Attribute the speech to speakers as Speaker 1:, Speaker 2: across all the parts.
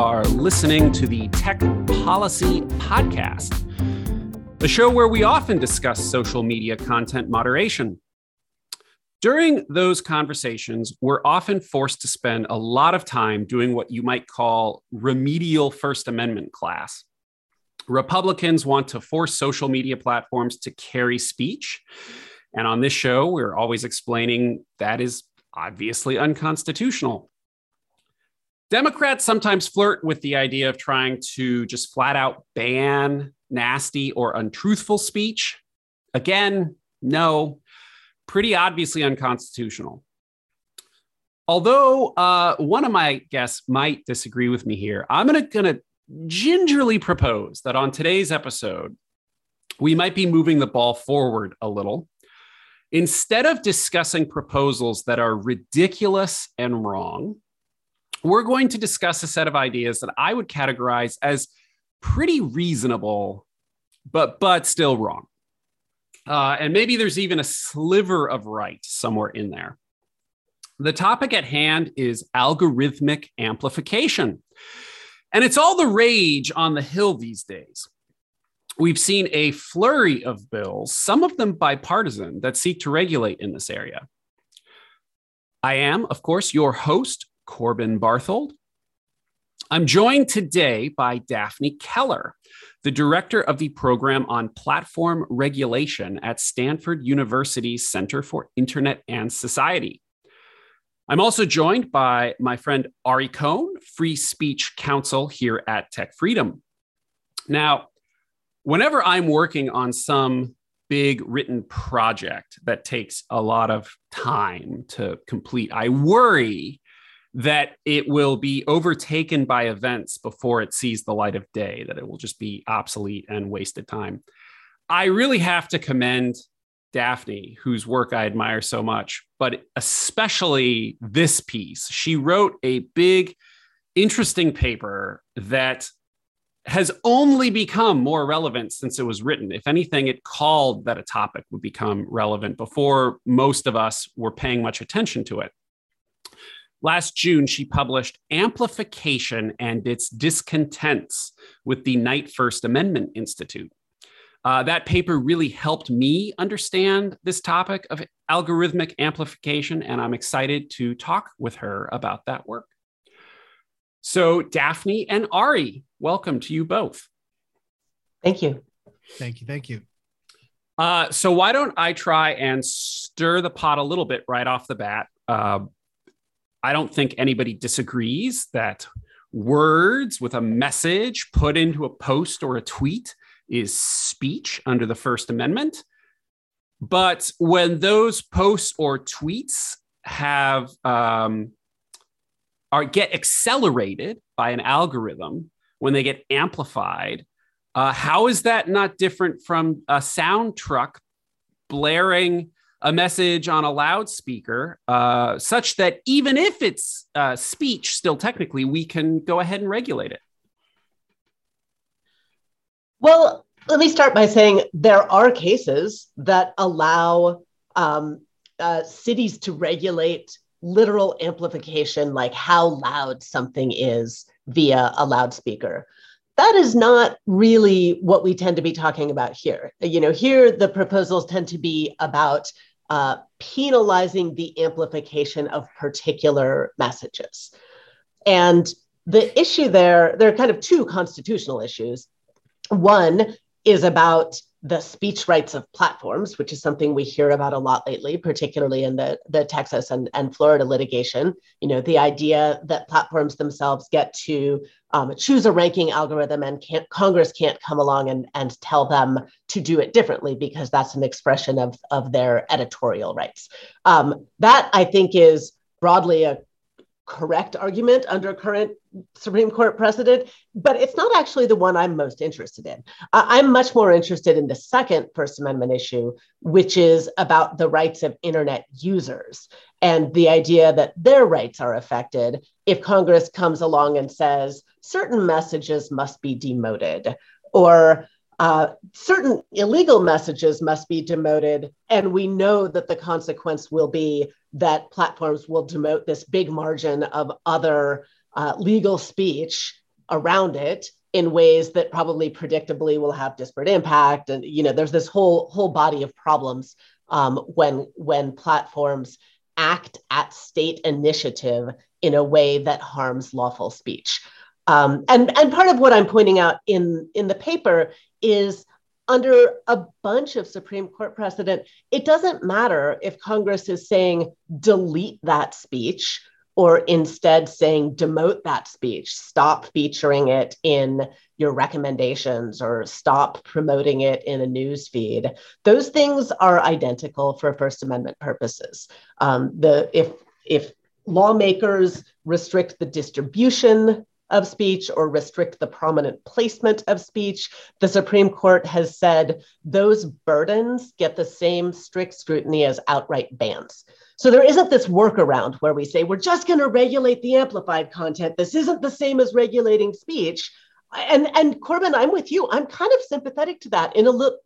Speaker 1: are listening to the Tech Policy Podcast, a show where we often discuss social media content moderation. During those conversations, we're often forced to spend a lot of time doing what you might call remedial First Amendment class. Republicans want to force social media platforms to carry speech. And on this show, we're always explaining that is obviously unconstitutional. Democrats sometimes flirt with the idea of trying to just flat out ban nasty or untruthful speech. Again, no, pretty obviously unconstitutional. Although uh, one of my guests might disagree with me here, I'm gonna, gonna gingerly propose that on today's episode, we might be moving the ball forward a little. Instead of discussing proposals that are ridiculous and wrong, we're going to discuss a set of ideas that I would categorize as pretty reasonable, but but still wrong. Uh, and maybe there's even a sliver of right somewhere in there. The topic at hand is algorithmic amplification. And it's all the rage on the Hill these days. We've seen a flurry of bills, some of them bipartisan, that seek to regulate in this area. I am, of course, your host, Corbin Barthold. I'm joined today by Daphne Keller, the director of the program on platform regulation at Stanford University's Center for Internet and Society. I'm also joined by my friend Ari Cohn, Free Speech Counsel here at Tech Freedom. Now, whenever I'm working on some big written project that takes a lot of time to complete, I worry that it will be overtaken by events before it sees the light of day, that it will just be obsolete and wasted time. I really have to commend Daphne, whose work I admire so much, but especially this piece. She wrote a big, interesting paper that has only become more relevant since it was written. If anything, it called that a topic would become relevant before most of us were paying much attention to it. Last June, she published Amplification and Its Discontents with the Knight First Amendment Institute. Uh, that paper really helped me understand this topic of algorithmic amplification, and I'm excited to talk with her about that work. So, Daphne and Ari, welcome to you both.
Speaker 2: Thank you.
Speaker 3: Thank you. Thank you.
Speaker 1: Uh, so, why don't I try and stir the pot a little bit right off the bat? Uh, I don't think anybody disagrees that words with a message put into a post or a tweet is speech under the First Amendment. But when those posts or tweets have um, are get accelerated by an algorithm when they get amplified, uh, how is that not different from a sound truck blaring a message on a loudspeaker, uh, such that even if it's uh, speech, still technically, we can go ahead and regulate it?
Speaker 2: Well, let me start by saying there are cases that allow um, uh, cities to regulate literal amplification, like how loud something is via a loudspeaker that is not really what we tend to be talking about here. You know, here the proposals tend to be about uh, penalizing the amplification of particular messages. And the issue there, there are kind of two constitutional issues. One is about the speech rights of platforms, which is something we hear about a lot lately, particularly in the, the Texas and, and Florida litigation. You know, the idea that platforms themselves get to um, choose a ranking algorithm and can't, Congress can't come along and, and tell them to do it differently because that's an expression of, of their editorial rights. Um, that I think is broadly a correct argument under current Supreme Court precedent, but it's not actually the one I'm most interested in. I'm much more interested in the second First Amendment issue, which is about the rights of Internet users and the idea that their rights are affected if Congress comes along and says certain messages must be demoted or uh, certain illegal messages must be demoted. And we know that the consequence will be that platforms will demote this big margin of other uh, legal speech around it in ways that probably predictably will have disparate impact. And you know there's this whole whole body of problems um, when when platforms act at state initiative in a way that harms lawful speech. Um, and and part of what i'm pointing out in in the paper is under a bunch of Supreme Court precedent, it doesn't matter if Congress is saying delete that speech or instead saying demote that speech, stop featuring it in your recommendations or stop promoting it in a news feed. Those things are identical for First Amendment purposes. Um, the if if lawmakers restrict the distribution of speech or restrict the prominent placement of speech. The Supreme Court has said those burdens get the same strict scrutiny as outright bans. So there isn't this workaround where we say we're just going to regulate the amplified content. This isn't the same as regulating speech. And and Corbin, I'm with you. I'm kind of sympathetic to that. In a little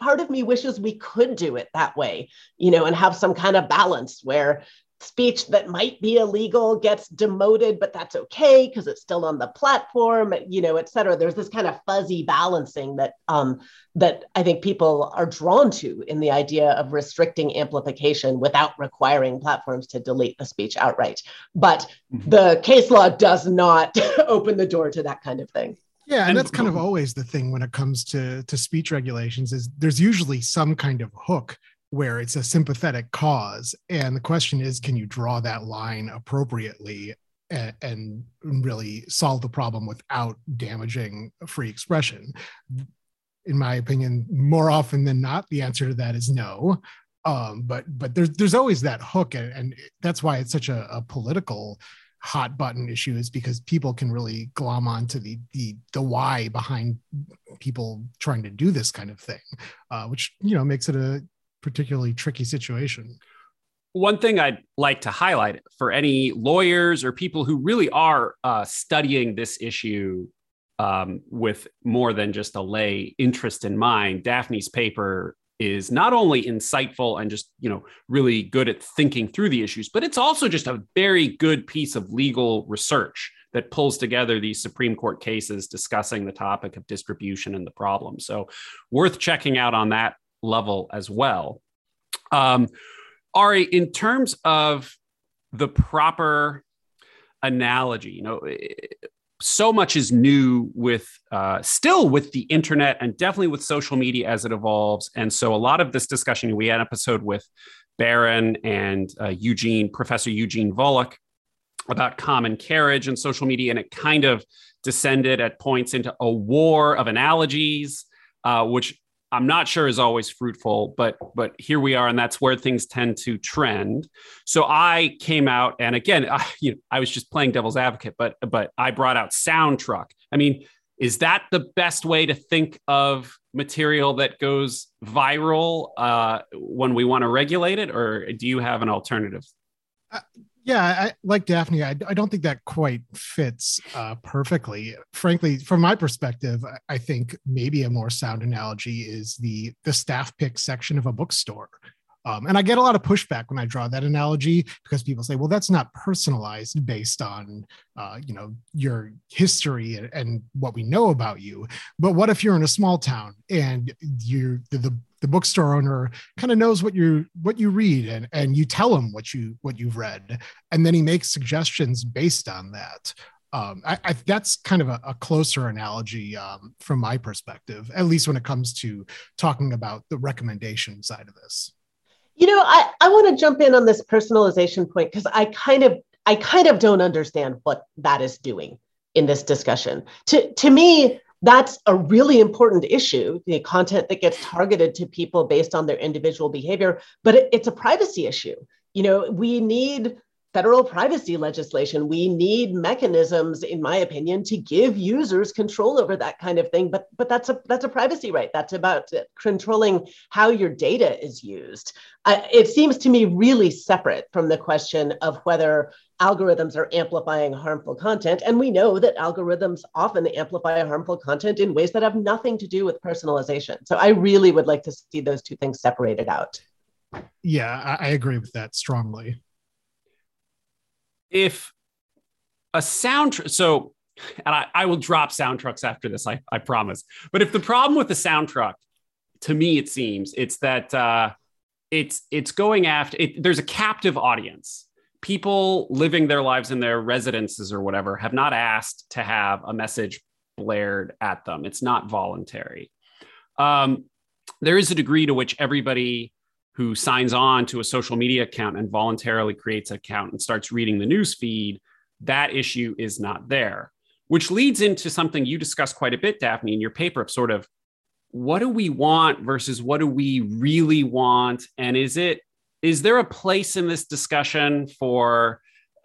Speaker 2: part of me wishes we could do it that way, you know, and have some kind of balance where speech that might be illegal gets demoted, but that's okay because it's still on the platform, you know, et cetera. There's this kind of fuzzy balancing that um, that I think people are drawn to in the idea of restricting amplification without requiring platforms to delete the speech outright. But mm-hmm. the case law does not open the door to that kind of thing.
Speaker 3: Yeah, and that's kind of always the thing when it comes to to speech regulations is there's usually some kind of hook where it's a sympathetic cause. And the question is can you draw that line appropriately and, and really solve the problem without damaging free expression? In my opinion more often than not the answer to that is no. Um, but but there's there's always that hook and, and that's why it's such a, a, political hot button issue is because people can really glom onto the the the why behind people trying to do this kind of thing uh, which you know makes it a particularly tricky situation.
Speaker 1: One thing I'd like to highlight for any lawyers or people who really are uh, studying this issue um, with more than just a lay interest in mind, Daphne's paper is not only insightful and just you know really good at thinking through the issues but it's also just a very good piece of legal research that pulls together these supreme court cases discussing the topic of distribution and the problem so worth checking out on that level as well. Um, Ari, in terms of the proper analogy, you know, so much is new with uh, still with the internet and definitely with social media as it evolves. And so a lot of this discussion, we had an episode with Berin and uh, Eugene, Professor Eugene Volokh about common carriage and social media, and it kind of descended at points into a war of analogies, uh, which I'm not sure is always fruitful, but but here we are, and that's where things tend to trend. So I came out, and again, I, you know, I was just playing devil's advocate, but but I brought out Soundtruck. I mean, is that the best way to think of material that goes viral uh, when we want to regulate it, or do you have an alternative?
Speaker 3: Uh, yeah, I, like Daphne, I, I, don't think that quite fits uh, perfectly. Frankly, from my perspective, I think maybe a more sound analogy is the the staff pick section of a bookstore. Um, and I get a lot of pushback when I draw that analogy because people say, "Well, that's not personalized based on, uh, you know, your history and, and, what we know about you." But what if you're in a small town and you the, the the bookstore owner kind of knows what you what you read and and you tell him what you what you've read and then he makes suggestions based on that um, I, I, that's kind of a, a closer analogy um, from my perspective, at least when it comes to talking about the recommendation side of this.
Speaker 2: You know, I, I want to jump in on this personalization point because I kind of I kind of don't understand what that is doing in this discussion. To to me, that's a really important issue the content that gets targeted to people based on their individual behavior but it, it's a privacy issue. You know we need federal privacy legislation we need mechanisms in my opinion to give users control over that kind of thing but but that's a that's a privacy right that's about controlling how your data is used uh, it seems to me really separate from the question of whether algorithms are amplifying harmful content. And we know that algorithms often amplify harmful content in ways that have nothing to do with personalization. So I really would like to see those two things separated out.
Speaker 3: Yeah, I agree with that strongly.
Speaker 1: If a sound, so and I, I will drop sound trucks after this, I, I promise. But if the problem with the sound truck, to me, it seems it's that uh, it's it's going after it, there's a captive audience. People living their lives in their residences or whatever have not asked to have a message blared at them. It's not voluntary. Um, there is a degree to which everybody who signs on to a social media account and voluntarily creates an account and starts reading the news feed, that issue is not there, which leads into something you discuss quite a bit, Daphne, in your paper of sort of what do we want versus what do we really want? And is it, is there a place in this discussion for,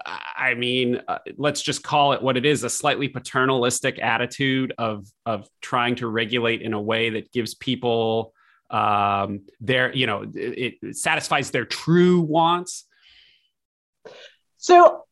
Speaker 1: I mean, uh, let's just call it what it is a slightly paternalistic attitude of, of trying to regulate in a way that gives people um, their, you know, it, it satisfies their true wants?
Speaker 2: So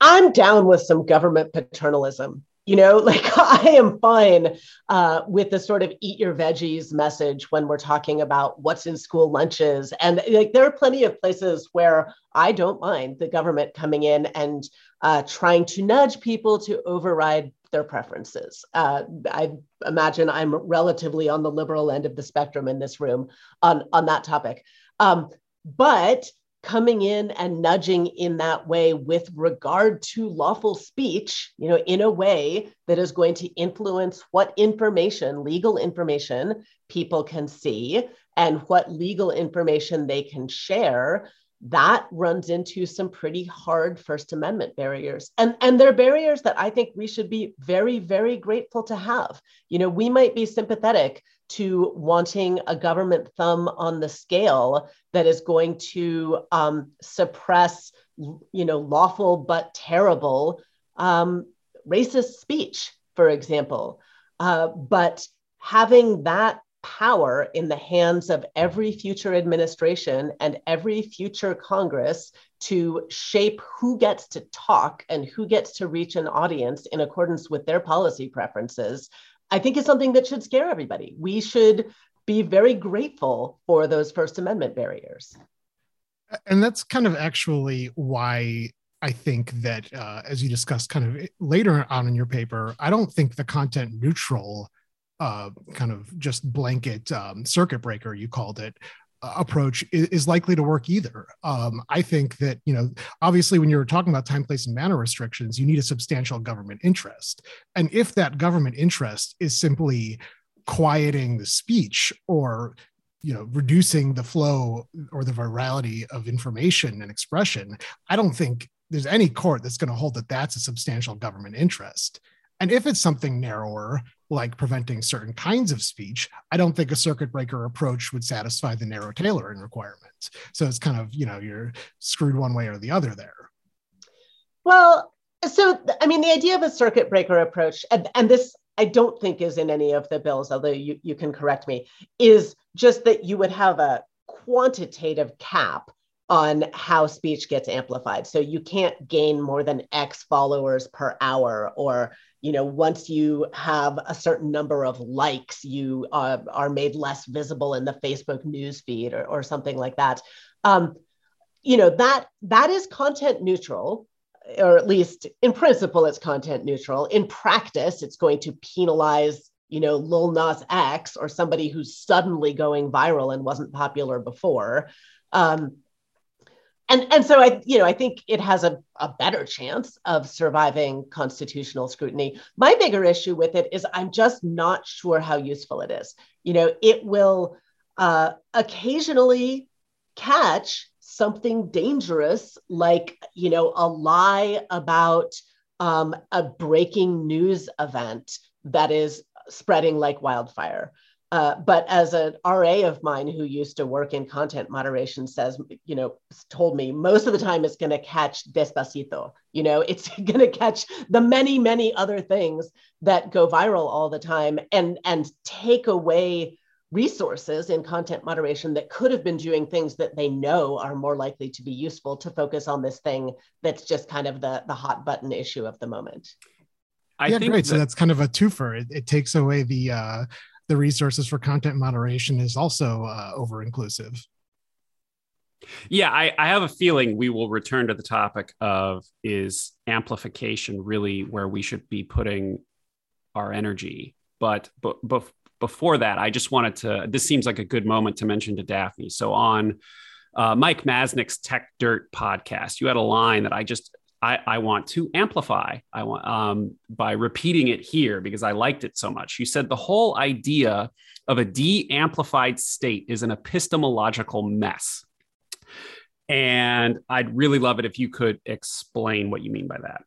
Speaker 2: I'm down with some government paternalism. You know, like I am fine uh, with the sort of eat your veggies message when we're talking about what's in school lunches. And like there are plenty of places where I don't mind the government coming in and uh, trying to nudge people to override their preferences. Uh, I imagine I'm relatively on the liberal end of the spectrum in this room on, on that topic. Um, but coming in and nudging in that way with regard to lawful speech, you know, in a way that is going to influence what information, legal information, people can see and what legal information they can share that runs into some pretty hard First Amendment barriers. And, and they're barriers that I think we should be very, very grateful to have. You know, we might be sympathetic to wanting a government thumb on the scale that is going to um, suppress, you know, lawful but terrible um, racist speech, for example. Uh, but having that power in the hands of every future administration and every future Congress to shape who gets to talk and who gets to reach an audience in accordance with their policy preferences, I think is something that should scare everybody. We should be very grateful for those First Amendment barriers.
Speaker 3: And that's kind of actually why I think that, uh, as you discussed kind of later on in your paper, I don't think the content neutral uh, kind of just blanket um, circuit breaker, you called it, uh, approach is, likely to work either. Um, I think that, you know, obviously when you're talking about time, place, and manner restrictions, you need a substantial government interest. And if that government interest is simply quieting the speech or you know reducing the flow or the virality of information and expression i don't think there's any court that's going to hold that that's a substantial government interest and if it's something narrower, like preventing certain kinds of speech, I don't think a circuit breaker approach would satisfy the narrow tailoring requirements. So it's kind of, you know, you're screwed one way or the other there.
Speaker 2: Well, so I mean, the idea of a circuit breaker approach, and, and this I don't think is in any of the bills, although you, you can correct me, is just that you would have a quantitative cap on how speech gets amplified. So you can't gain more than X followers per hour, or you know, once you have a certain number of likes, you uh, are made less visible in the Facebook news feed or, or something like that. Um, you know that that is content neutral or at least in principle it's content neutral in practice it's going to penalize you know lil nas x or somebody who's suddenly going viral and wasn't popular before um, and and so I you know I think it has a, a better chance of surviving constitutional scrutiny. My bigger issue with it is I'm just not sure how useful it is. You know, it will uh, occasionally catch something dangerous like you know a lie about um, a breaking news event that is spreading like wildfire uh, but as an RA of mine who used to work in content moderation says, you know, told me most of the time it's going to catch despacito. You know, it's going to catch the many, many other things that go viral all the time and and take away resources in content moderation that could have been doing things that they know are more likely to be useful to focus on this thing that's just kind of the the hot button issue of the moment.
Speaker 3: I yeah, think great. That- so that's kind of a twofer. It, it takes away the uh, the resources for content moderation is also uh, over inclusive.
Speaker 1: Yeah, I, I have a feeling we will return to the topic of is amplification really where we should be putting our energy. But but, but before that, I just wanted to. This seems like a good moment to mention to Daphne. So on uh, Mike Masnick's Tech Dirt podcast, you had a line that I just I, I want to amplify. I want um, by repeating it here because I liked it so much. You said the whole idea of a de-amplified state is an epistemological mess. And I'd really love it if you could explain what you mean by that.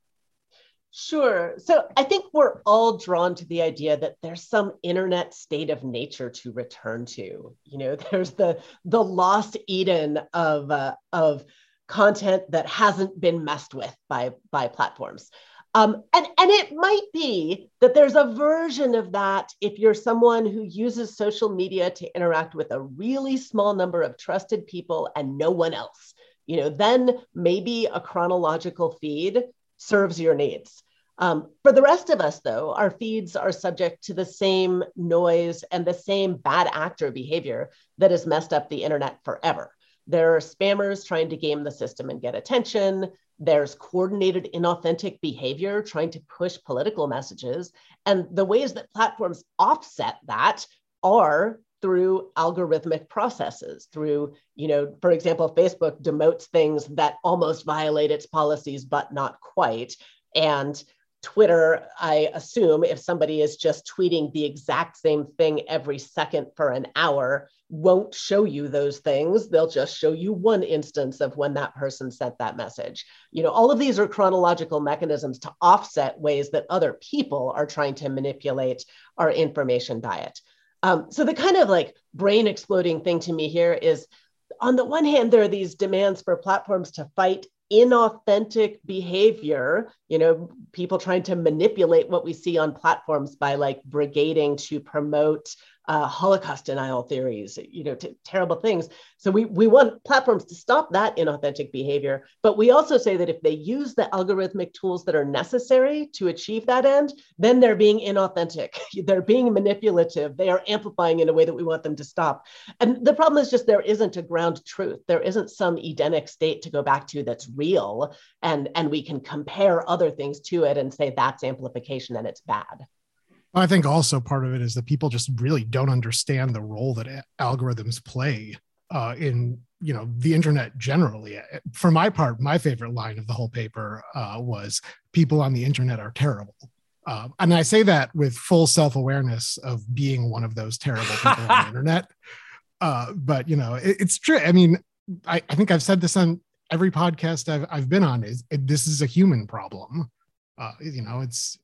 Speaker 2: Sure. So I think we're all drawn to the idea that there's some internet state of nature to return to. You know, there's the the lost Eden of uh, of content that hasn't been messed with by by platforms. Um, and, and it might be that there's a version of that if you're someone who uses social media to interact with a really small number of trusted people and no one else. You know, then maybe a chronological feed serves your needs. Um, for the rest of us, though, our feeds are subject to the same noise and the same bad actor behavior that has messed up the internet forever. There are spammers trying to game the system and get attention. There's coordinated inauthentic behavior trying to push political messages. And the ways that platforms offset that are through algorithmic processes through you know for example facebook demotes things that almost violate its policies but not quite and Twitter, I assume if somebody is just tweeting the exact same thing every second for an hour, won't show you those things. They'll just show you one instance of when that person sent that message. You know, all of these are chronological mechanisms to offset ways that other people are trying to manipulate our information diet. Um, so the kind of like brain exploding thing to me here is on the one hand, there are these demands for platforms to fight inauthentic behavior you know people trying to manipulate what we see on platforms by like brigading to promote uh, Holocaust denial theories, you know, t- terrible things. So we, we want platforms to stop that inauthentic behavior. But we also say that if they use the algorithmic tools that are necessary to achieve that end, then they're being inauthentic. they're being manipulative. They are amplifying in a way that we want them to stop. And the problem is just there isn't a ground truth. There isn't some Edenic state to go back to that's real. And, and we can compare other things to it and say that's amplification and it's bad.
Speaker 3: I think also part of it is that people just really don't understand the role that algorithms play uh, in you know the internet generally. For my part, my favorite line of the whole paper uh, was "People on the internet are terrible," uh, and I say that with full self awareness of being one of those terrible people on the internet. Uh, but you know, it, it's true. I mean, I, I, think I've said this on every podcast I've I've been on. Is it, this is a human problem? Uh, you know, it's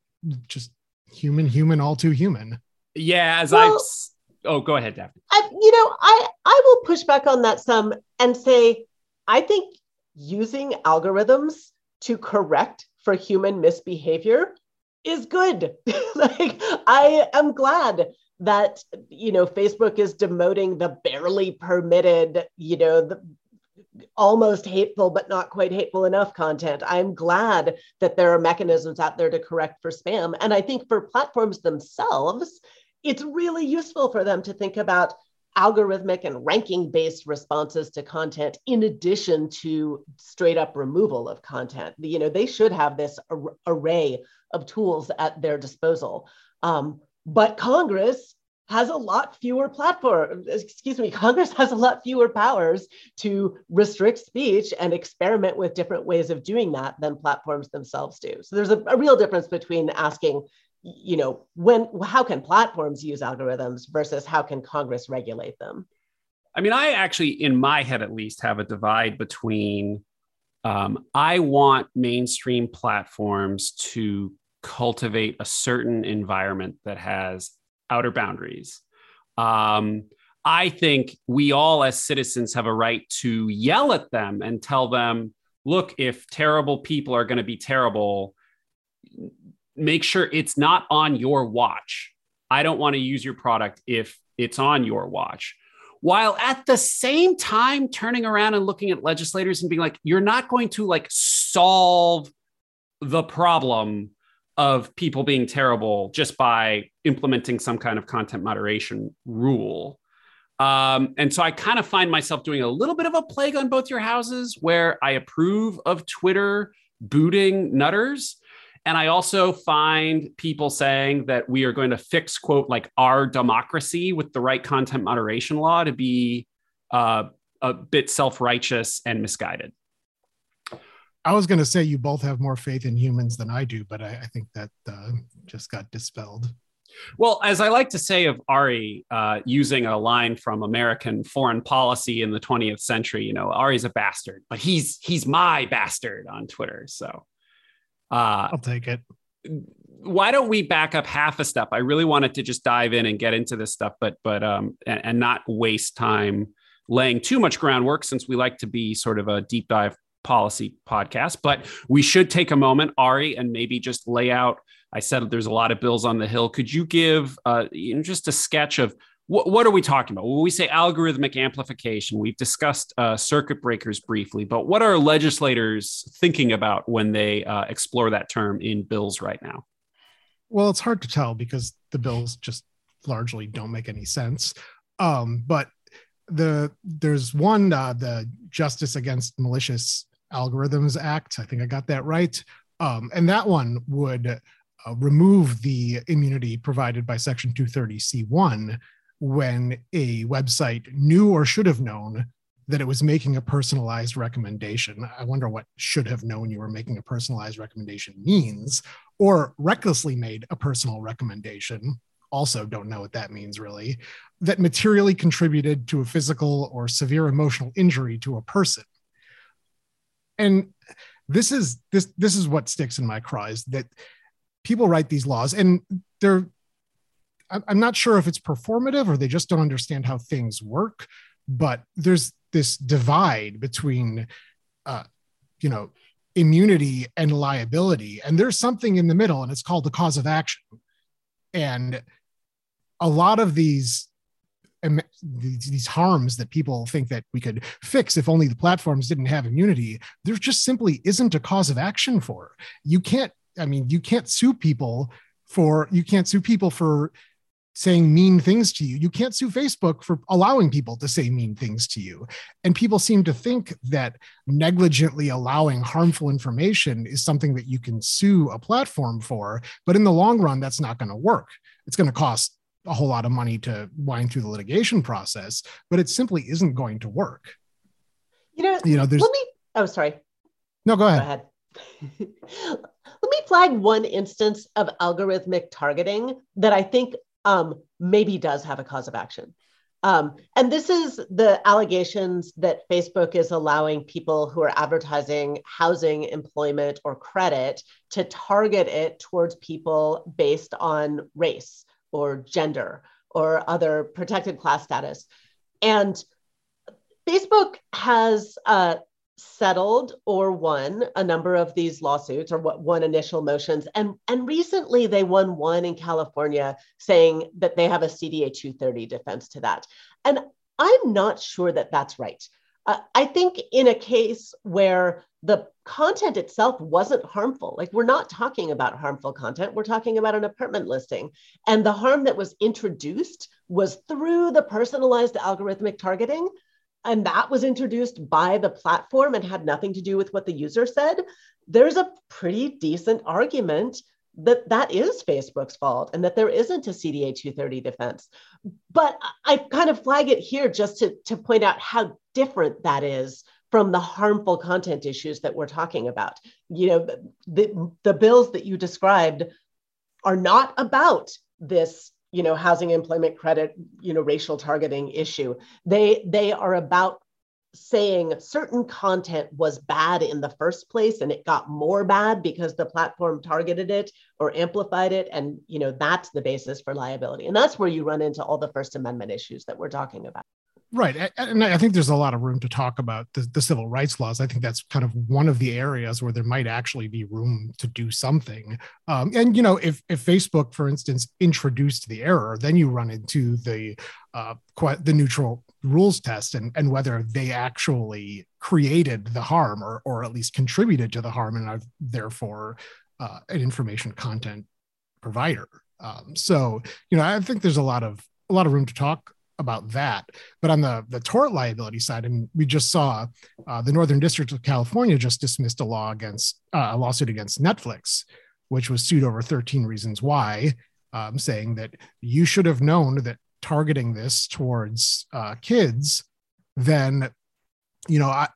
Speaker 3: just human, human, all too human.
Speaker 1: Yeah, as well, I've. Oh, go ahead, Daphne.
Speaker 2: I, you know, I I will push back on that some and say I think using algorithms to correct for human misbehavior is good. like I am glad that you know Facebook is demoting the barely permitted, you know, the almost hateful but not quite hateful enough content. I'm glad that there are mechanisms out there to correct for spam. And I think for platforms themselves, it's really useful for them to think about algorithmic and ranking based responses to content in addition to straight up removal of content. You know, they should have this ar- array of tools at their disposal. Um, but Congress has a lot fewer platforms, excuse me, Congress has a lot fewer powers to restrict speech and experiment with different ways of doing that than platforms themselves do. So there's a, a real difference between asking, you know, when how can platforms use algorithms versus how can Congress regulate them?
Speaker 1: I mean, I actually, in my head at least, have a divide between um, I want mainstream platforms to cultivate a certain environment that has outer boundaries. Um, I think we all, as citizens, have a right to yell at them and tell them, look, if terrible people are going to be terrible, make sure it's not on your watch. I don't want to use your product if it's on your watch. While at the same time turning around and looking at legislators and being like, you're not going to like solve the problem of people being terrible just by implementing some kind of content moderation rule. Um, and so I kind of find myself doing a little bit of a plague on both your houses where I approve of Twitter booting nutters. And I also find people saying that we are going to fix, quote, like our democracy with the right content moderation law to be uh, a bit self righteous and misguided.
Speaker 3: I was going to say you both have more faith in humans than I do, but I, I think that uh, just got dispelled.
Speaker 1: Well, as I like to say of Ari, uh, using a line from American foreign policy in the 20th century, you know, Ari's a bastard, but he's he's my bastard on Twitter. So
Speaker 3: uh, I'll take it.
Speaker 1: Why don't we back up half a step? I really wanted to just dive in and get into this stuff, but but um and, and not waste time laying too much groundwork since we like to be sort of a deep dive policy podcast. But we should take a moment, Ari, and maybe just lay out I said there's a lot of bills on the hill. Could you give uh, you know, just a sketch of what, what are we talking about? When we say algorithmic amplification, we've discussed uh, circuit breakers briefly, but what are legislators thinking about when they uh, explore that term in bills right now?
Speaker 3: Well, it's hard to tell because the bills just largely don't make any sense. Um, but the there's one uh, the Justice Against Malicious Algorithms Act. I think I got that right. Um, and that one would uh, remove the immunity provided by Section 230C1 when a website knew or should have known that it was making a personalized recommendation. I wonder what should have known you were making a personalized recommendation means, or recklessly made a personal recommendation. Also, don't know what that means really, that materially contributed to a physical or severe emotional injury to a person. And this is this this is what sticks in my cries that people write these laws and they're i'm not sure if it's performative or they just don't understand how things work but there's this divide between uh, you know immunity and liability and there's something in the middle and it's called the cause of action and a lot of these these harms that people think that we could fix if only the platforms didn't have immunity there just simply isn't a cause of action for you can't I mean, you can't sue people for you can't sue people for saying mean things to you. You can't sue Facebook for allowing people to say mean things to you. And people seem to think that negligently allowing harmful information is something that you can sue a platform for. But in the long run, that's not going to work. It's going to cost a whole lot of money to wind through the litigation process, but it simply isn't going to work.
Speaker 2: You know, you know, there's. Let me. Oh, sorry.
Speaker 3: No, go ahead.
Speaker 2: Go ahead. Let me flag one instance of algorithmic targeting that I think um, maybe does have a cause of action. Um, and this is the allegations that Facebook is allowing people who are advertising housing, employment, or credit to target it towards people based on race or gender or other protected class status. And Facebook has uh, settled or won a number of these lawsuits or what won initial motions. And and recently they won one in California saying that they have a CDA 230 defense to that. And I'm not sure that that's right uh, I think in a case where the content itself wasn't harmful like we're not talking about harmful content we're talking about an apartment listing. And the harm that was introduced was through the personalized algorithmic targeting. And that was introduced by the platform and had nothing to do with what the user said, there's a pretty decent argument that that is Facebook's fault and that there isn't a CDA 230 defense. But I kind of flag it here just to, to point out how different that is from the harmful content issues that we're talking about. You know, the, the bills that you described are not about this you know housing employment credit you know racial targeting issue they they are about saying certain content was bad in the first place and it got more bad because the platform targeted it or amplified it. And you know that's the basis for liability. And that's where you run into all the first amendment issues that we're talking about
Speaker 3: Right. And I think there's a lot of room to talk about the, the, civil rights laws. I think that's kind of one of the areas where there might actually be room to do something. Um, and, you know, if, if Facebook, for instance, introduced the error, then you run into the, uh, the neutral tools test and, and whether they actually created the harm or, or at least contributed to the harm and are therefore uh, an information content provider. Um, so, you know, I think there's a lot of, a lot of room to talk about that. But on the the tort liability side, mean, we just saw uh, the Northern District of California just dismissed a law against uh, a lawsuit against Netflix, which was sued over 13 reasons why, um, saying that you should have known that targeting this towards uh, kids, then you know I,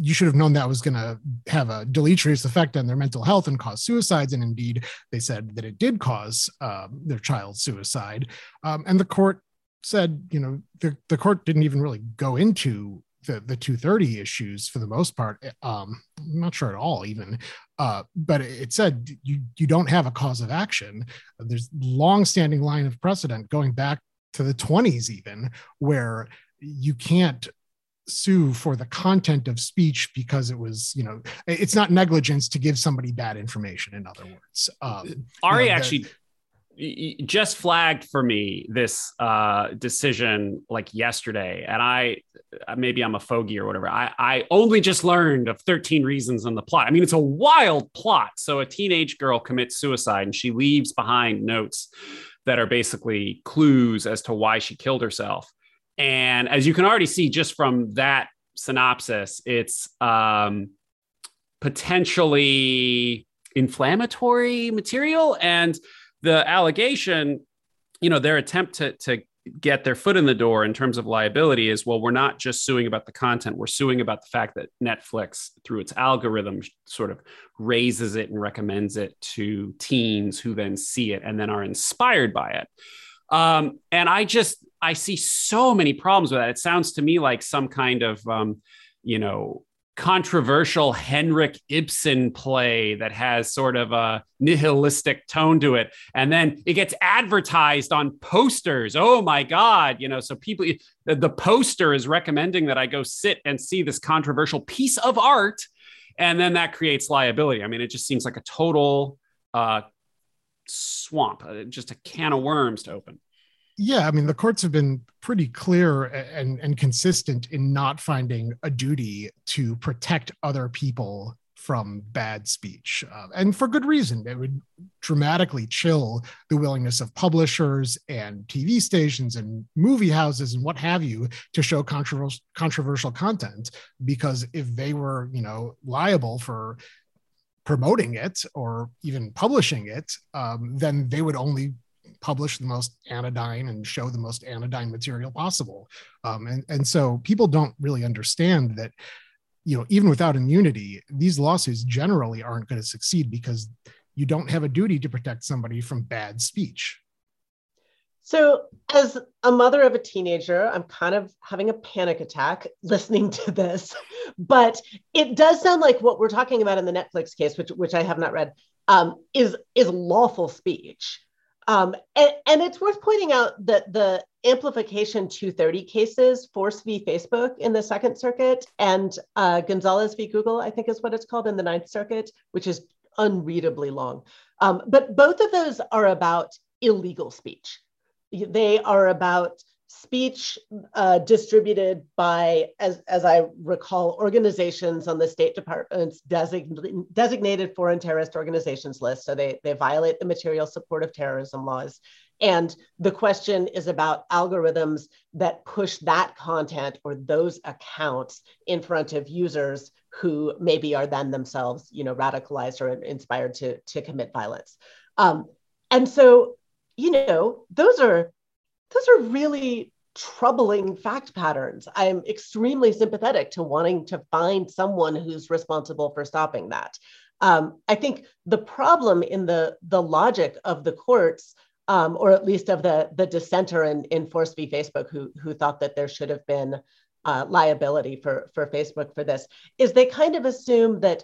Speaker 3: you should have known that was going to have a deleterious effect on their mental health and cause suicides. And indeed, they said that it did cause um, their child's suicide. Um, and the court said, you know, the, the court didn't even really go into the, the 230 issues for the most part. Um, I'm not sure at all, even. Uh, but it said you you don't have a cause of action. There's long-standing line of precedent going back to the 20s, even where you can't sue for the content of speech because it was you know it's not negligence to give somebody bad information in other words um,
Speaker 1: ari you know, actually just flagged for me this uh, decision like yesterday. And i uh, maybe i'm a fogey or whatever. I, I only just learned of 13 reasons in the plot. I mean it's a wild plot. So a teenage girl commits suicide and she leaves behind notes that are basically clues as to why she killed herself. And as you can already see just from that synopsis, it's um, potentially inflammatory material. And the allegation, you know, their attempt to, to get their foot in the door in terms of liability is well, we're not just suing about the content, we're suing about the fact that Netflix, through its algorithm, sort of raises it and recommends it to teens who then see it and then are inspired by it. Um, and I just, I see so many problems with that. It sounds to me like some kind of, um, you know, controversial Henrik Ibsen play that has sort of a nihilistic tone to it. And then it gets advertised on posters. Oh my God. You know, so people, the poster is recommending that I go sit and see this controversial piece of art. And then that creates liability. I mean, it just seems like a total uh, swamp, uh, just a can of worms to open
Speaker 3: yeah, I mean, the courts have been pretty clear and, and consistent in not finding a duty to protect other people from bad speech. Uh, and for good reason. It would dramatically chill the willingness of publishers and TV stations and movie houses and what have you to show controversial, controversial content. Because if they were, you know, liable for promoting it or even publishing it, um, then they would only publish the most anodyne and show the most anodyne material possible. Um, and, and so people don't really understand that, you know, even without immunity, these lawsuits generally aren't going to succeed because you don't have a duty to protect somebody from bad speech.
Speaker 2: So, as a mother of a teenager, I'm kind of having a panic attack listening to this. But it does sound like what we're talking about in the Netflix case, which which I have not read, um, is is lawful speech. Um, and, and, it's worth pointing out that the amplification 230 cases, Force v. Facebook in the Second Circuit, and uh, Gonzalez v. Google, I think is what it's called in the Ninth Circuit, which is unreadably long. Um, but both of those are about illegal speech. They are about speech uh, distributed by, as, as I recall, organizations on the State Department's design, designated foreign terrorist organizations list. So they, they violate the material support of terrorism laws. And the question is about algorithms that push that content or those accounts in front of users who maybe are then themselves, you know, radicalized or inspired to, to commit violence. Um, and so, you know, those are those are really troubling fact patterns. I'm extremely sympathetic to wanting to find someone who's responsible for stopping that. Um, I think the problem in the, the logic of the courts, um, or at least of the, the dissenter in, in Force v. Facebook, who, who thought that there should have been uh, liability for, for Facebook for this, is they kind of assume that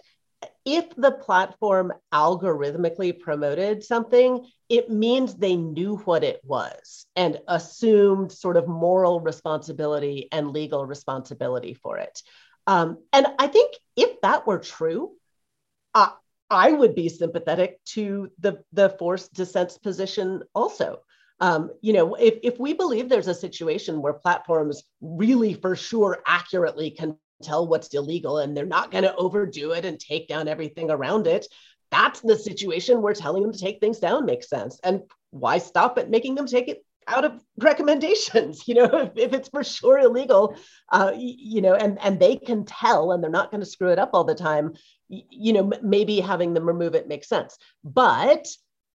Speaker 2: if the platform algorithmically promoted something, it means they knew what it was and assumed sort of moral responsibility and legal responsibility for it. Um, and I think if that were true, I would be sympathetic to the, the Force dissent's position also. Um, you know, if, if we believe there's a situation where platforms really for sure accurately can tell what's illegal and they're not going to overdo it and take down everything around it. That's the situation where telling them to take things down makes sense. And why stop at making them take it out of recommendations? You know if, if it's for sure illegal uh, you know and and they can tell and they're not going to screw it up all the time you know maybe having them remove it makes sense. But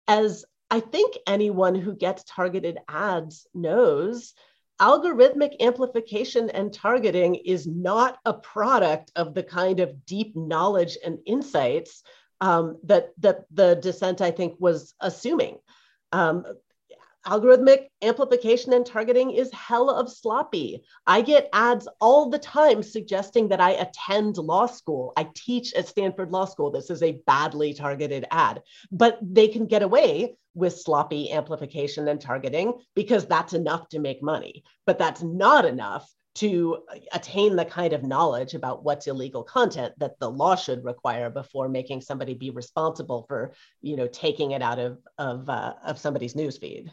Speaker 2: as i think anyone who gets targeted ads knows algorithmic amplification and targeting is not a product of the kind of deep knowledge and insights um, that that the dissent I think was assuming. Um, algorithmic amplification and targeting is hell of sloppy. I get ads all the time suggesting that I attend law school. I teach at Stanford Law School. This is a badly targeted ad, but they can get away with sloppy amplification and targeting because that's enough to make money. But that's not enough to attain the kind of knowledge about what's illegal content that the law should require before making somebody be responsible for you know taking it out of of uh, of somebody's newsfeed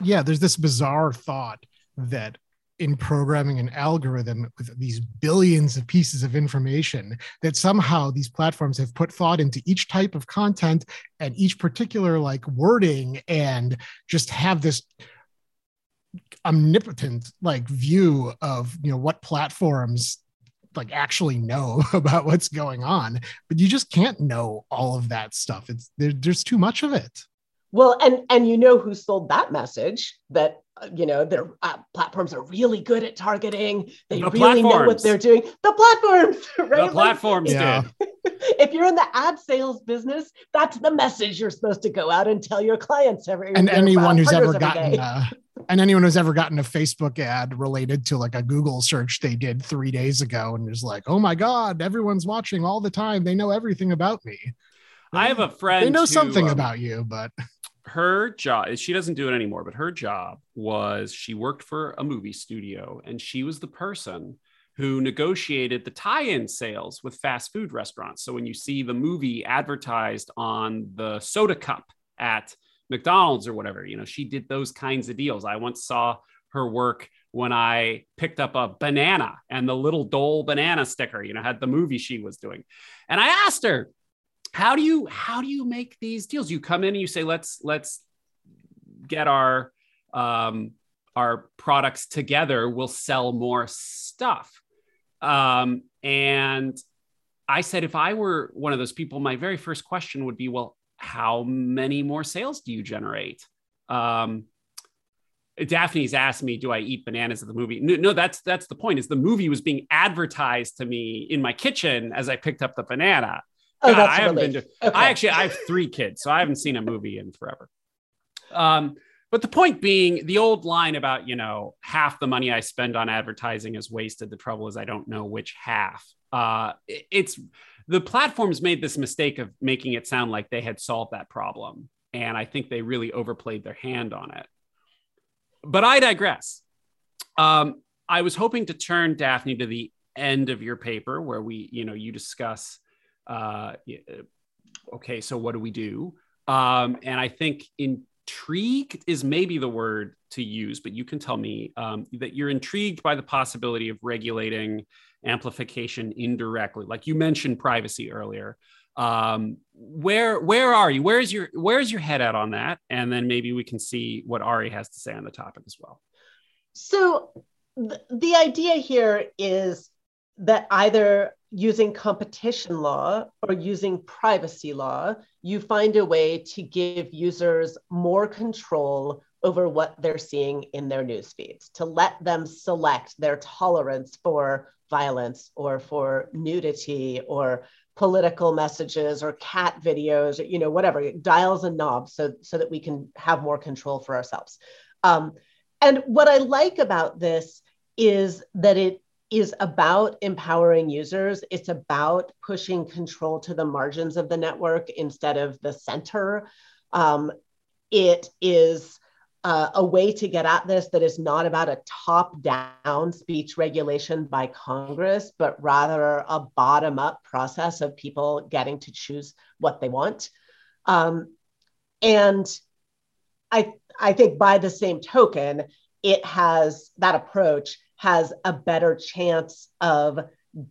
Speaker 3: yeah there's this bizarre thought that in programming an algorithm with these billions of pieces of information that somehow these platforms have put thought into each type of content and each particular like wording and just have this omnipotent like view of you know what platforms like actually know about what's going on. But you just can't know all of that stuff. It's there, there's too much of it
Speaker 2: well and and you know who sold that message that uh, you know their uh, platforms are really good at targeting they the really platforms. know what they're doing the platforms
Speaker 1: right the platforms like, yeah.
Speaker 2: if you're in the ad sales business that's the message you're supposed to go out and tell your clients every
Speaker 3: and anyone who's ever gotten uh, and anyone who's ever gotten a Facebook ad related to like a Google search they did three days ago and is like, oh my God, everyone's watching all the time. They know everything about me.
Speaker 1: I have a friend.
Speaker 3: They know who, something um, about you, but
Speaker 1: her job, she doesn't do it anymore, but her job was she worked for a movie studio and she was the person who negotiated the tie-in sales with fast food restaurants. So when you see the movie advertised on the soda cup at McDonald's or whatever. You know, she did those kinds of deals. I once saw her work when I picked up a banana and the little Dole banana sticker, you know, had the movie she was doing. And I asked her, how do you how do you make these deals? You come in and you say, let's let's get our um our products together, we'll sell more stuff. Um, and I said, if I were one of those people, my very first question would be, well, how many more sales do you generate? Um, Daphne's asked me, "Do I eat bananas at the movie?" No, no, that's that's the point. Is the movie was being advertised to me in my kitchen as I picked up the banana.
Speaker 2: Oh, God, I haven't been
Speaker 1: to. Okay. I actually I have three kids, so I haven't seen a movie in forever. Um, but the point being, the old line about you know half the money I spend on advertising is wasted. The trouble is I don't know which half. Uh, it's the platforms made this mistake of making it sound like they had solved that problem. And I think they really overplayed their hand on it. But I digress. Um, I was hoping to turn Daphne to the end of your paper where we, you know, you discuss, uh, okay, so what do we do? Um, and I think intrigued is maybe the word to use, but you can tell me um, that you're intrigued by the possibility of regulating amplification indirectly. Like you mentioned privacy earlier. Um, where where are you? Where's your where's your head at on that? And then maybe we can see what ari has to say on the topic as well.
Speaker 2: So th- the idea here is that either using competition law or using privacy law you find a way to give users more control over what they're seeing in their news feeds to let them select their tolerance for violence or for nudity or political messages or cat videos, you know, whatever, dials and knobs so, so that we can have more control for ourselves. Um, and what I like about this is that it is about empowering users. It's about pushing control to the margins of the network instead of the center. Um, it is uh, a way to get at this that is not about a top down speech regulation by Congress, but rather a bottom up process of people getting to choose what they want. Um, and I, I think by the same token, it has that approach has a better chance of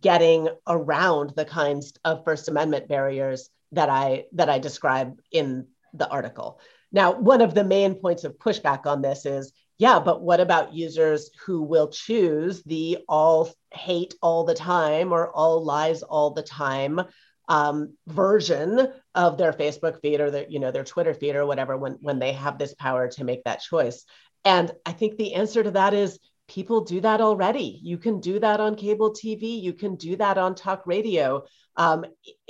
Speaker 2: getting around the kinds of First Amendment barriers that I that I describe in the article. Now, one of the main points of pushback on this is yeah, but what about users who will choose the all hate all the time or all lies all the time um, version of their Facebook feed or their, you know, their Twitter feed or whatever when, when they have this power to make that choice? And I think the answer to that is people do that already. You can do that on cable TV. You can do that on talk radio. Um,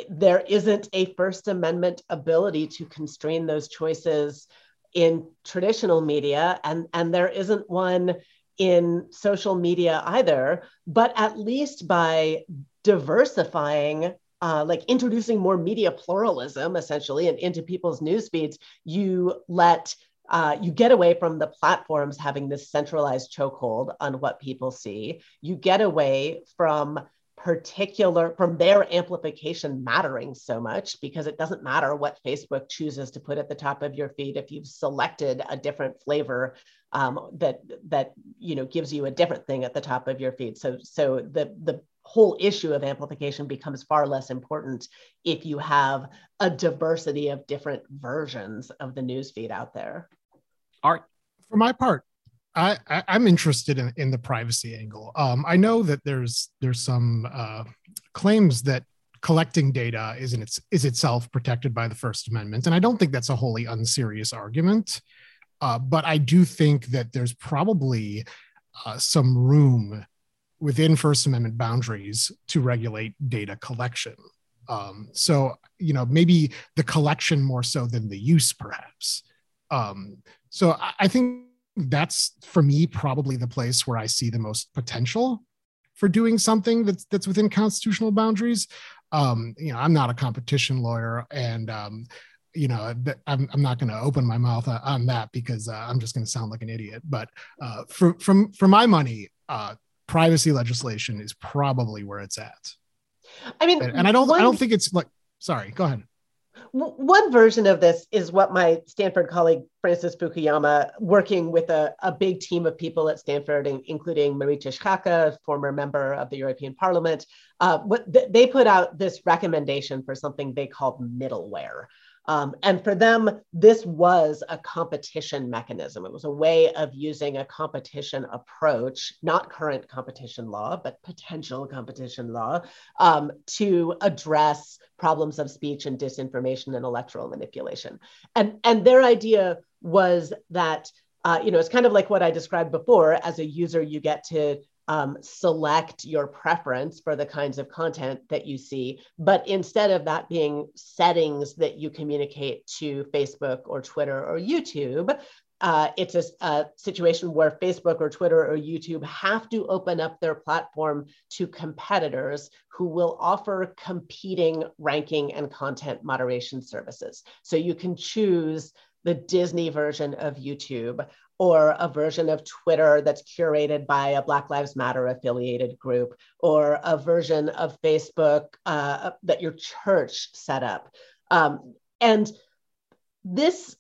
Speaker 2: there isn't a First Amendment ability to constrain those choices in traditional media, and, and there isn't one in social media either. But at least by diversifying, uh, like introducing more media pluralism essentially and into people's news feeds, you let uh, you get away from the platforms having this centralized chokehold on what people see. You get away from particular from their amplification mattering so much because it doesn't matter what Facebook chooses to put at the top of your feed if you've selected a different flavor um, that that you know gives you a different thing at the top of your feed. So so the the whole issue of amplification becomes far less important if you have a diversity of different versions of the newsfeed out there.
Speaker 1: Art.
Speaker 3: For my part, I, I am interested in, in the privacy angle. Um, I know that there's there's some uh, claims that collecting data is in its is itself protected by the First Amendment, and I don't think that's a wholly unserious argument. Uh, but I do think that there's probably uh, some room within First Amendment boundaries to regulate data collection. Um, so you know maybe the collection more so than the use, perhaps. Um, so I, I think that's for me probably the place where I see the most potential for doing something that's that's within constitutional boundaries. Um, you know, I'm not a competition lawyer, and um, you know, I'm, I'm not going to open my mouth on that because uh, I'm just going to sound like an idiot. But uh, for from for my money, uh, privacy legislation is probably where it's at.
Speaker 2: I mean,
Speaker 3: and, I don't one, I don't think it's like. Sorry, go ahead
Speaker 2: one version of this is what my Stanford colleague Francis Fukuyama, working with a, a big team of people at Stanford, including Marietje Schaake, former member of the European Parliament, uh, what th- they put out this recommendation for something they called middleware, um, and for them, this was a competition mechanism. It was a way of using a competition approach, not current competition law, but potential competition law, um, to address problems of speech and disinformation and electoral manipulation. And, and their idea was that, uh, you know, it's kind of like what I described before. As a user, you get to um, select your preference for the kinds of content that you see. But instead of that being settings that you communicate to Facebook or Twitter or YouTube, uh, it's a, a, situation where Facebook or Twitter or YouTube have to open up their platform to competitors who will offer competing ranking and content moderation services. So you can choose the Disney version of YouTube or a version of Twitter that's curated by a Black Lives Matter affiliated group, or a version of Facebook uh, that your church set up. Um, and this,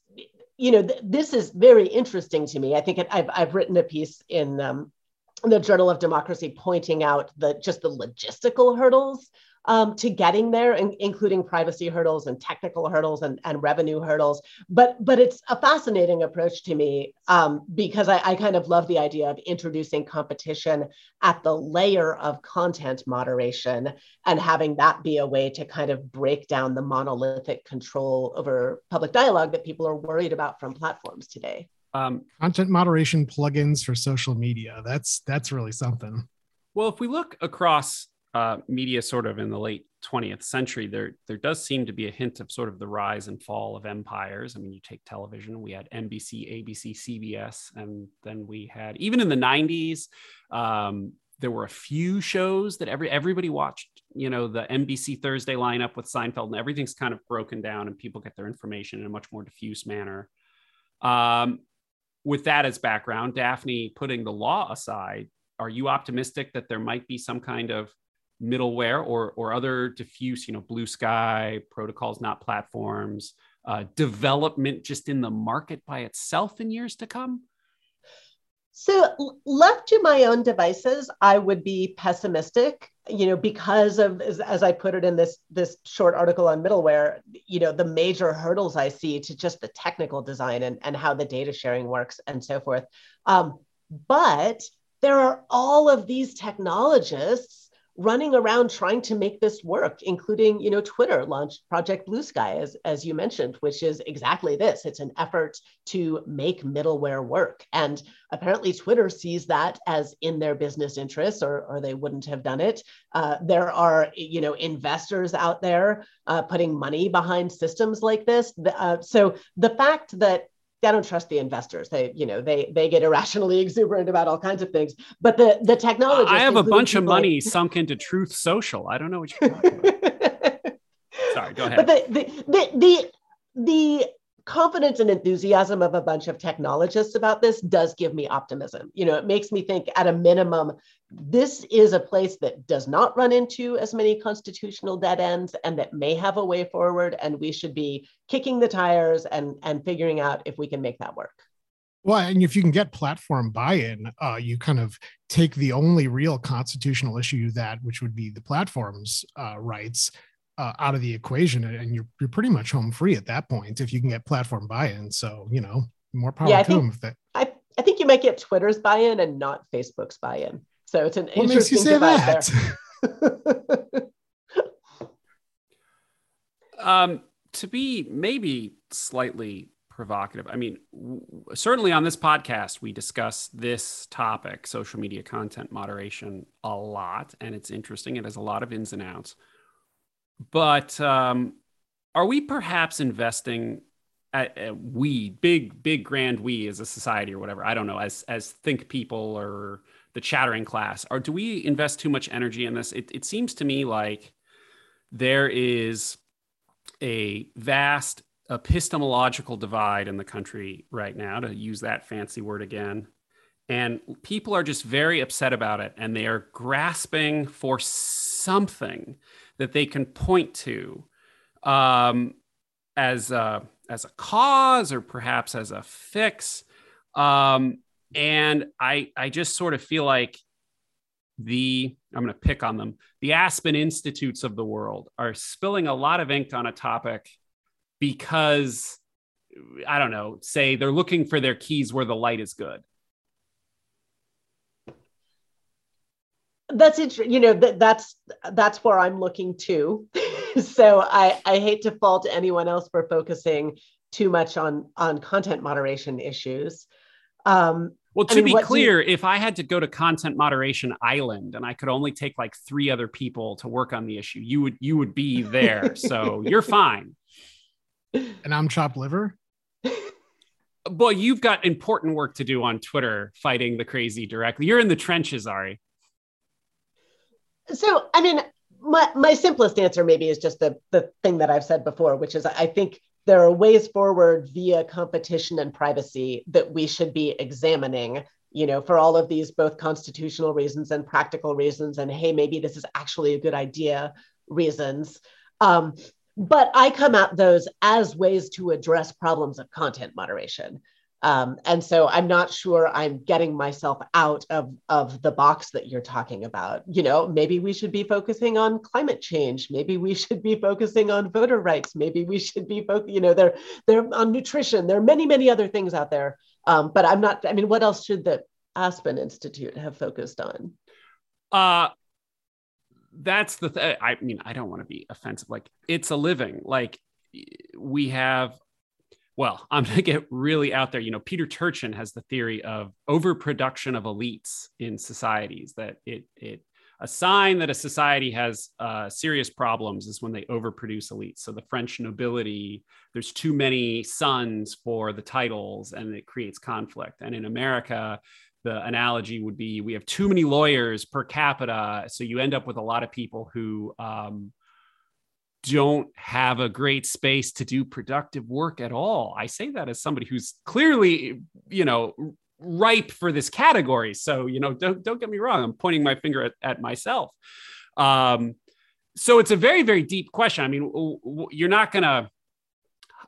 Speaker 2: you know, th- this is very interesting to me. I think it, I've, I've written a piece in um, the Journal of Democracy pointing out the just the logistical hurdles um, to getting there, in, including privacy hurdles and technical hurdles and, and revenue hurdles. But but it's a fascinating approach to me um, because I, I kind of love the idea of introducing competition at the layer of content moderation and having that be a way to kind of break down the monolithic control over public dialogue that people are worried about from platforms today.
Speaker 3: Um, content moderation plugins for social media. That's that's really something.
Speaker 1: Well, if we look across uh, media sort of in the late 20th century, there there does seem to be a hint of sort of the rise and fall of empires. I mean, you take television, we had NBC, ABC, CBS, and then we had even in the 90s, um, there were a few shows that every everybody watched. You know, the NBC Thursday lineup with Seinfeld, and everything's kind of broken down, and people get their information in a much more diffuse manner. Um, with that as background, Daphne, putting the law aside, are you optimistic that there might be some kind of middleware or or other diffuse, you know, blue sky protocols, not platforms, uh, development just in the market by itself in years to come?
Speaker 2: So left to my own devices, I would be pessimistic, you know, because of as, as, I put it in this this short article on middleware, you know, the major hurdles I see to just the technical design and, and how the data sharing works and so forth. Um, but there are all of these technologists running around trying to make this work, including, you know, Twitter launched Project Blue Sky, as, as you mentioned, which is exactly this. It's an effort to make middleware work. And apparently Twitter sees that as in their business interests, or, or they wouldn't have done it. Uh, there are, you know, investors out there uh, putting money behind systems like this. Uh, so the fact that I don't trust the investors. They, you know, they they get irrationally exuberant about all kinds of things. But the the technology.
Speaker 1: I have a bunch of money like... sunk into Truth Social. I don't know what you're talking about. Sorry, go ahead.
Speaker 2: But the the the the, the confidence and enthusiasm of a bunch of technologists about this does give me optimism. You know, it makes me think at a minimum, this is a place that does not run into as many constitutional dead ends and that may have a way forward. And we should be kicking the tires and, and figuring out if we can make that work.
Speaker 3: Well, and if you can get platform buy-in, uh, you kind of take the only real constitutional issue that, which would be the platform's uh, rights, uh, out of the equation and you're, you're pretty much home free at that point if you can get platform buy-in. So you know more power yeah, to think, them if that
Speaker 2: I, I think you might get twitter's buy-in and not facebook's buy-in. So it's an interesting.
Speaker 3: what interesting makes you say that?
Speaker 1: Um to be maybe slightly provocative i mean w- certainly on this podcast we discuss this topic social media content moderation a lot and it's interesting. It has a lot of ins and outs but um, are we perhaps investing at, at, we big big grand we as a society or whatever? I don't know as as think people or the chattering class. Or do we invest too much energy in this? It, it seems to me like there is a vast epistemological divide in the country right now to use that fancy word again. And people are just very upset about it and they are grasping for something that they can point to um, as a, as a cause or perhaps as a fix. Um, and I I just sort of feel like the I'm going to pick on them. The Aspen Institutes of the world are spilling a lot of ink on a topic because I don't know, say they're looking for their keys where the light is good.
Speaker 2: That's interesting you know that that's that's where i'm looking too so i i hate to fault anyone else for focusing too much on on content moderation issues. Um
Speaker 1: well to I mean, be clear you... if i had to go to content moderation island and i could only take like three other people to work on the issue you would you would be there. So you're fine.
Speaker 3: And i'm chopped liver?
Speaker 1: Boy you've got important work to do on twitter fighting the crazy directly. You're in the trenches ari
Speaker 2: so, I mean, my, my simplest answer maybe is just the, the thing that I've said before, which is I think there are ways forward via competition and privacy that we should be examining you know for all of these both constitutional reasons and practical reasons and hey maybe this is actually a good idea reasons. Um, but i come at those as ways to address problems of content moderation um, and so I'm not sure I'm getting myself out of, of the box that you're talking about. You know, maybe we should be focusing on climate change. Maybe we should be focusing on voter rights. Maybe we should be, fo- you know, they're, they're on nutrition. There are many, many other things out there. Um, but I'm not, I mean, what else should the Aspen Institute have focused on?
Speaker 1: Uh, that's the thing. I mean, I don't want to be offensive. Like, it's a living. Like, we have well, I'm going to get really out there. You know, Peter Turchin has the theory of overproduction of elites in societies, that it, it, a sign that a society has uh, serious problems is when they overproduce elites. So the French nobility, there's too many sons for the titles and it creates conflict. And in America, the analogy would be we have too many lawyers per capita. So you end up with a lot of people who, um, don't have a great space to do productive work at all. I say that as somebody who's clearly, you know, ripe for this category. So, you know, don't don't get me wrong. I'm pointing my finger at, at myself. Um, so it's a very very deep question. I mean, you're not gonna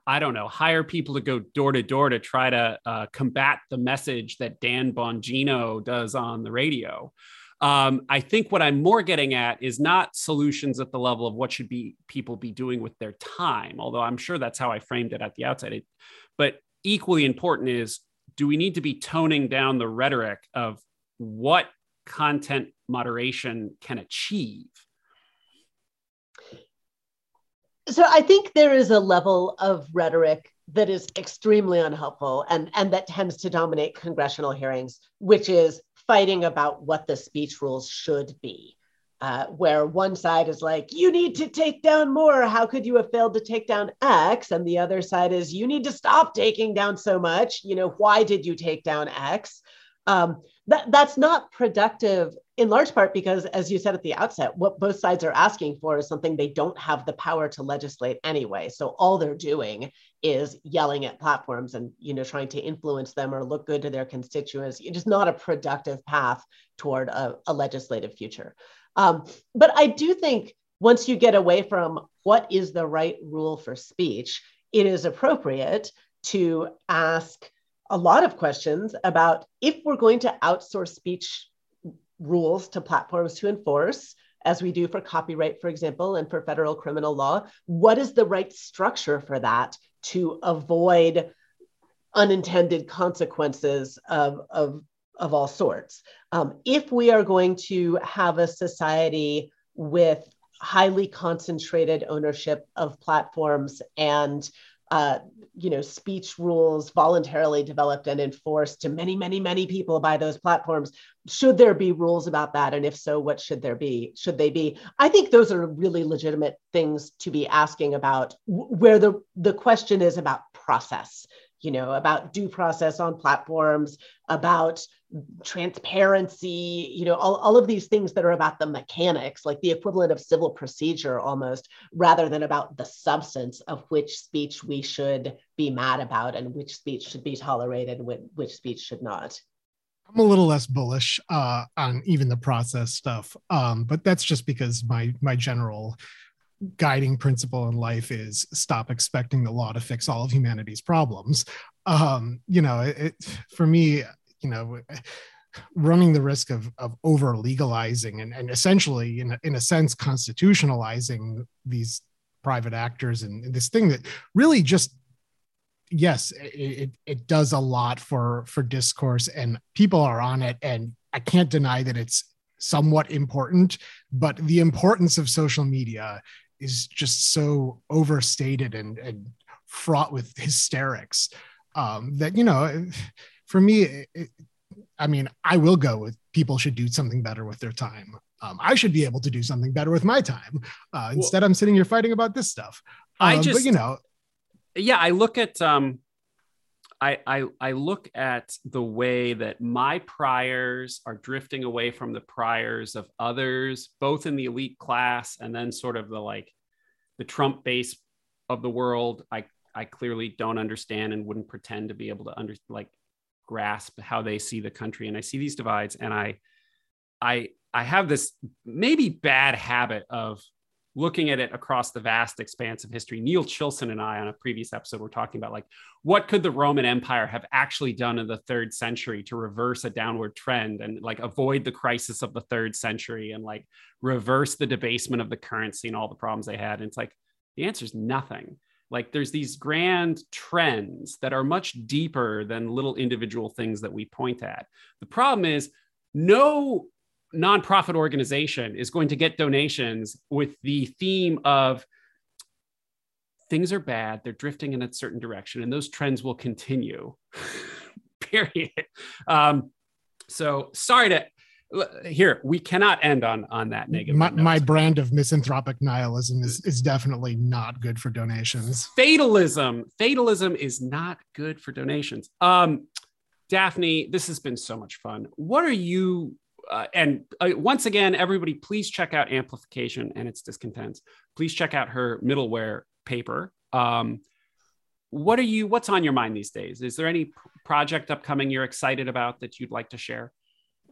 Speaker 1: I don't know, hire people to go door to door to try to uh, combat the message that Dan Bongino does on the radio. Um, I think what I'm more getting at is not solutions at the level of what should be people be doing with their time, although I'm sure that's how I framed it at the outset. It, but equally important is do we need to be toning down the rhetoric of what content moderation can achieve?
Speaker 2: So I think there is a level of rhetoric that is extremely unhelpful and, and that tends to dominate congressional hearings, which is fighting about what the speech rules should be. Uh, where one side is like, you need to take down more. How could you have failed to take down X? And the other side is, you need to stop taking down so much. You know, why did you take down X? Um, that, that's not productive in large part because, as you said at the outset, what both sides are asking for is something they don't have the power to legislate anyway. So all they're doing is yelling at platforms and you know trying to influence them or look good to their constituents. It is not a productive path toward a, a legislative future. Um, but I do think once you get away from what is the right rule for speech, it is appropriate to ask a lot of questions about if we're going to outsource speech rules to platforms to enforce, as we do for copyright, for example, and for federal criminal law, what is the right structure for that to avoid unintended consequences of, of, of all sorts? Um, if we are going to have a society with highly concentrated ownership of platforms and uh, you know, speech rules voluntarily developed and enforced to many, many, many people by those platforms. Should there be rules about that? And if so, what should there be? Should they be? I think those are really legitimate things to be asking about where the, the question is about process you know, about due process on platforms, about transparency, you know, all, all of these things that are about the mechanics, like the equivalent of civil procedure almost, rather than about the substance of which speech we should be mad about and which speech should be tolerated and which speech should not.
Speaker 3: I'm a little less bullish uh, on even the process stuff, um, but that's just because my my general guiding principle in life is stop expecting the law to fix all of humanity's problems. Um, you know, it, for me, you know, running the risk of, of over legalizing and, and essentially, in in a sense, constitutionalizing these private actors and this thing that really just yes it, it does a lot for for discourse and people are on it and i can't deny that it's somewhat important but the importance of social media is just so overstated and, and fraught with hysterics um, that you know for me it, i mean i will go with people should do something better with their time. Um, i should be able to do something better with my time uh, instead well, i'm sitting here fighting about this stuff. Um, i just but you know
Speaker 1: yeah i look at um I, I I look at the way that my priors are drifting away from the priors of others, both in the elite class and then sort of the like the Trump base of the world. I I clearly don't understand and wouldn't pretend to be able to under like grasp how they see the country. And I see these divides, and I I I have this maybe bad habit of looking at it across the vast expanse of history. Neil Chilson and I, on a previous episode, were talking about like what could the Roman Empire have actually done in the third century to reverse a downward trend and like avoid the crisis of the third century and like reverse the debasement of the currency and all the problems they had. And it's like the answer is nothing. Like there's these grand trends that are much deeper than little individual things that we point at. The problem is no nonprofit organization is going to get donations with the theme of things are bad, they're drifting in a certain direction, and those trends will continue. Period. Um, so sorry to here we cannot end on on that negative
Speaker 3: my, my, brand of misanthropic nihilism is is definitely not good for donations
Speaker 1: fatalism fatalism is not good for donations um daphne this has been so much fun what are you uh, and uh, once again, everybody, please check out Amplification and its discontents. Please check out her middleware paper. Um, what are you? What's on your mind these days? Is there any project upcoming you're excited about that you'd like to share?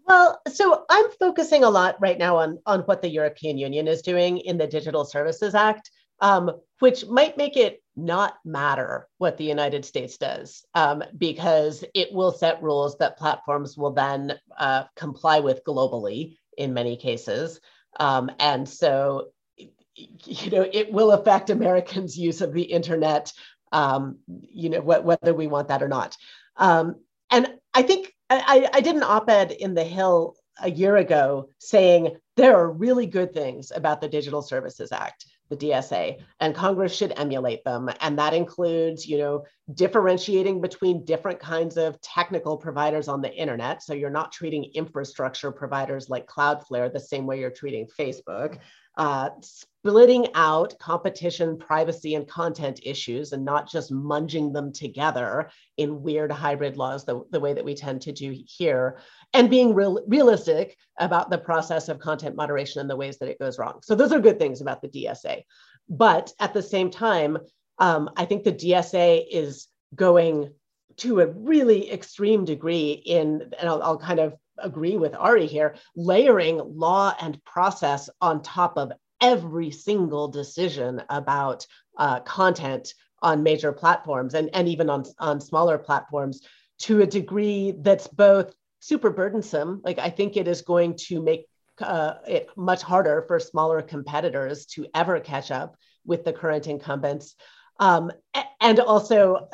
Speaker 2: Well, so I'm focusing a lot right now on on what the European Union is doing in the Digital Services Act um, which might make it not matter what the United States does um, because it will set rules that platforms will then uh, comply with globally in many cases. Um, and so, you know, it will affect Americans' use of the internet, um, you know, wh- whether we want that or not. Um, and I think I, I did an op ed in The Hill a year ago saying there are really good things about the Digital Services Act the DSA, and Congress should emulate them. And that includes, you know, differentiating between different kinds of technical providers on the internet. So you're not treating infrastructure providers like Cloudflare the same way you're treating Facebook. Uh, splitting out competition, privacy, and content issues and not just munging them together in weird hybrid laws the, the way that we tend to do here, and being real, realistic about the process of content moderation and the ways that it goes wrong. So, those are good things about the DSA. But at the same time, um, I think the DSA is going to a really extreme degree in, and I'll, I'll kind of agree with Ari here, layering law and process on top of every single decision about uh, content on major platforms and, and even on, on smaller platforms to a degree that's both super burdensome. Like, I think it is going to make uh, it much harder for smaller competitors to ever catch up with the current incumbents. Um, and also,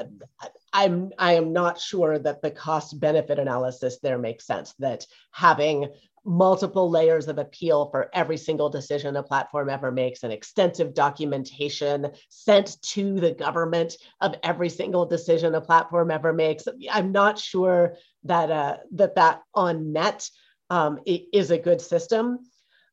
Speaker 2: I'm I am not sure that the cost benefit analysis there makes sense. That having multiple layers of appeal for every single decision a platform ever makes and extensive documentation sent to the government of every single decision a platform ever makes i'm not sure that uh, that that on net um, is a good system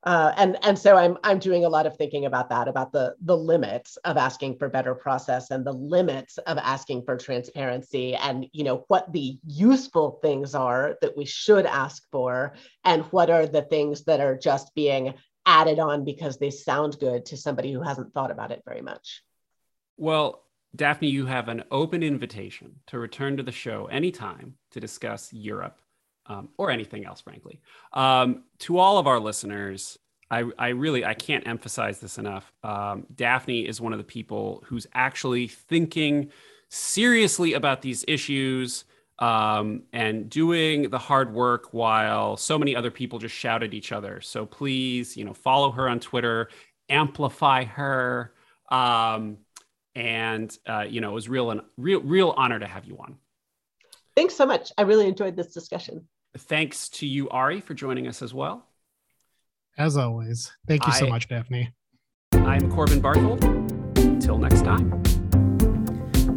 Speaker 2: uh, and and so I'm I'm doing a lot of thinking about that about the the limits of asking for better process and the limits of asking for transparency and you know what the useful things are that we should ask for and what are the things that are just being added on because they sound good to somebody who hasn't thought about it very much.
Speaker 1: Well, Daphne, you have an open invitation to return to the show anytime to discuss Europe um, or anything else, frankly. Um, to all of our listeners, I, I really I can't emphasize this enough. Um, Daphne is one of the people who's actually thinking seriously about these issues um, and doing the hard work while so many other people just shout at each other. So please, you know, follow her on Twitter, amplify her, um, and uh, you know, it was real and real real honor to have you on.
Speaker 2: Thanks so much. I really enjoyed this discussion.
Speaker 1: Thanks to you, Ari, for joining us as well.
Speaker 3: As always, thank you so much, Daphne.
Speaker 1: I'm Corbin Barthold. Until next time.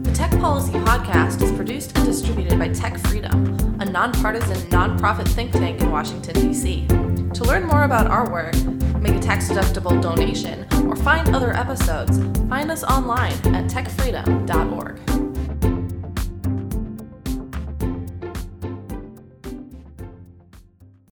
Speaker 4: The Tech Policy Podcast is produced and distributed by Tech Freedom, a nonpartisan nonprofit think tank in Washington, D.C. To learn more about our work, make a tax deductible donation, or find other episodes, find us online at techfreedom.org.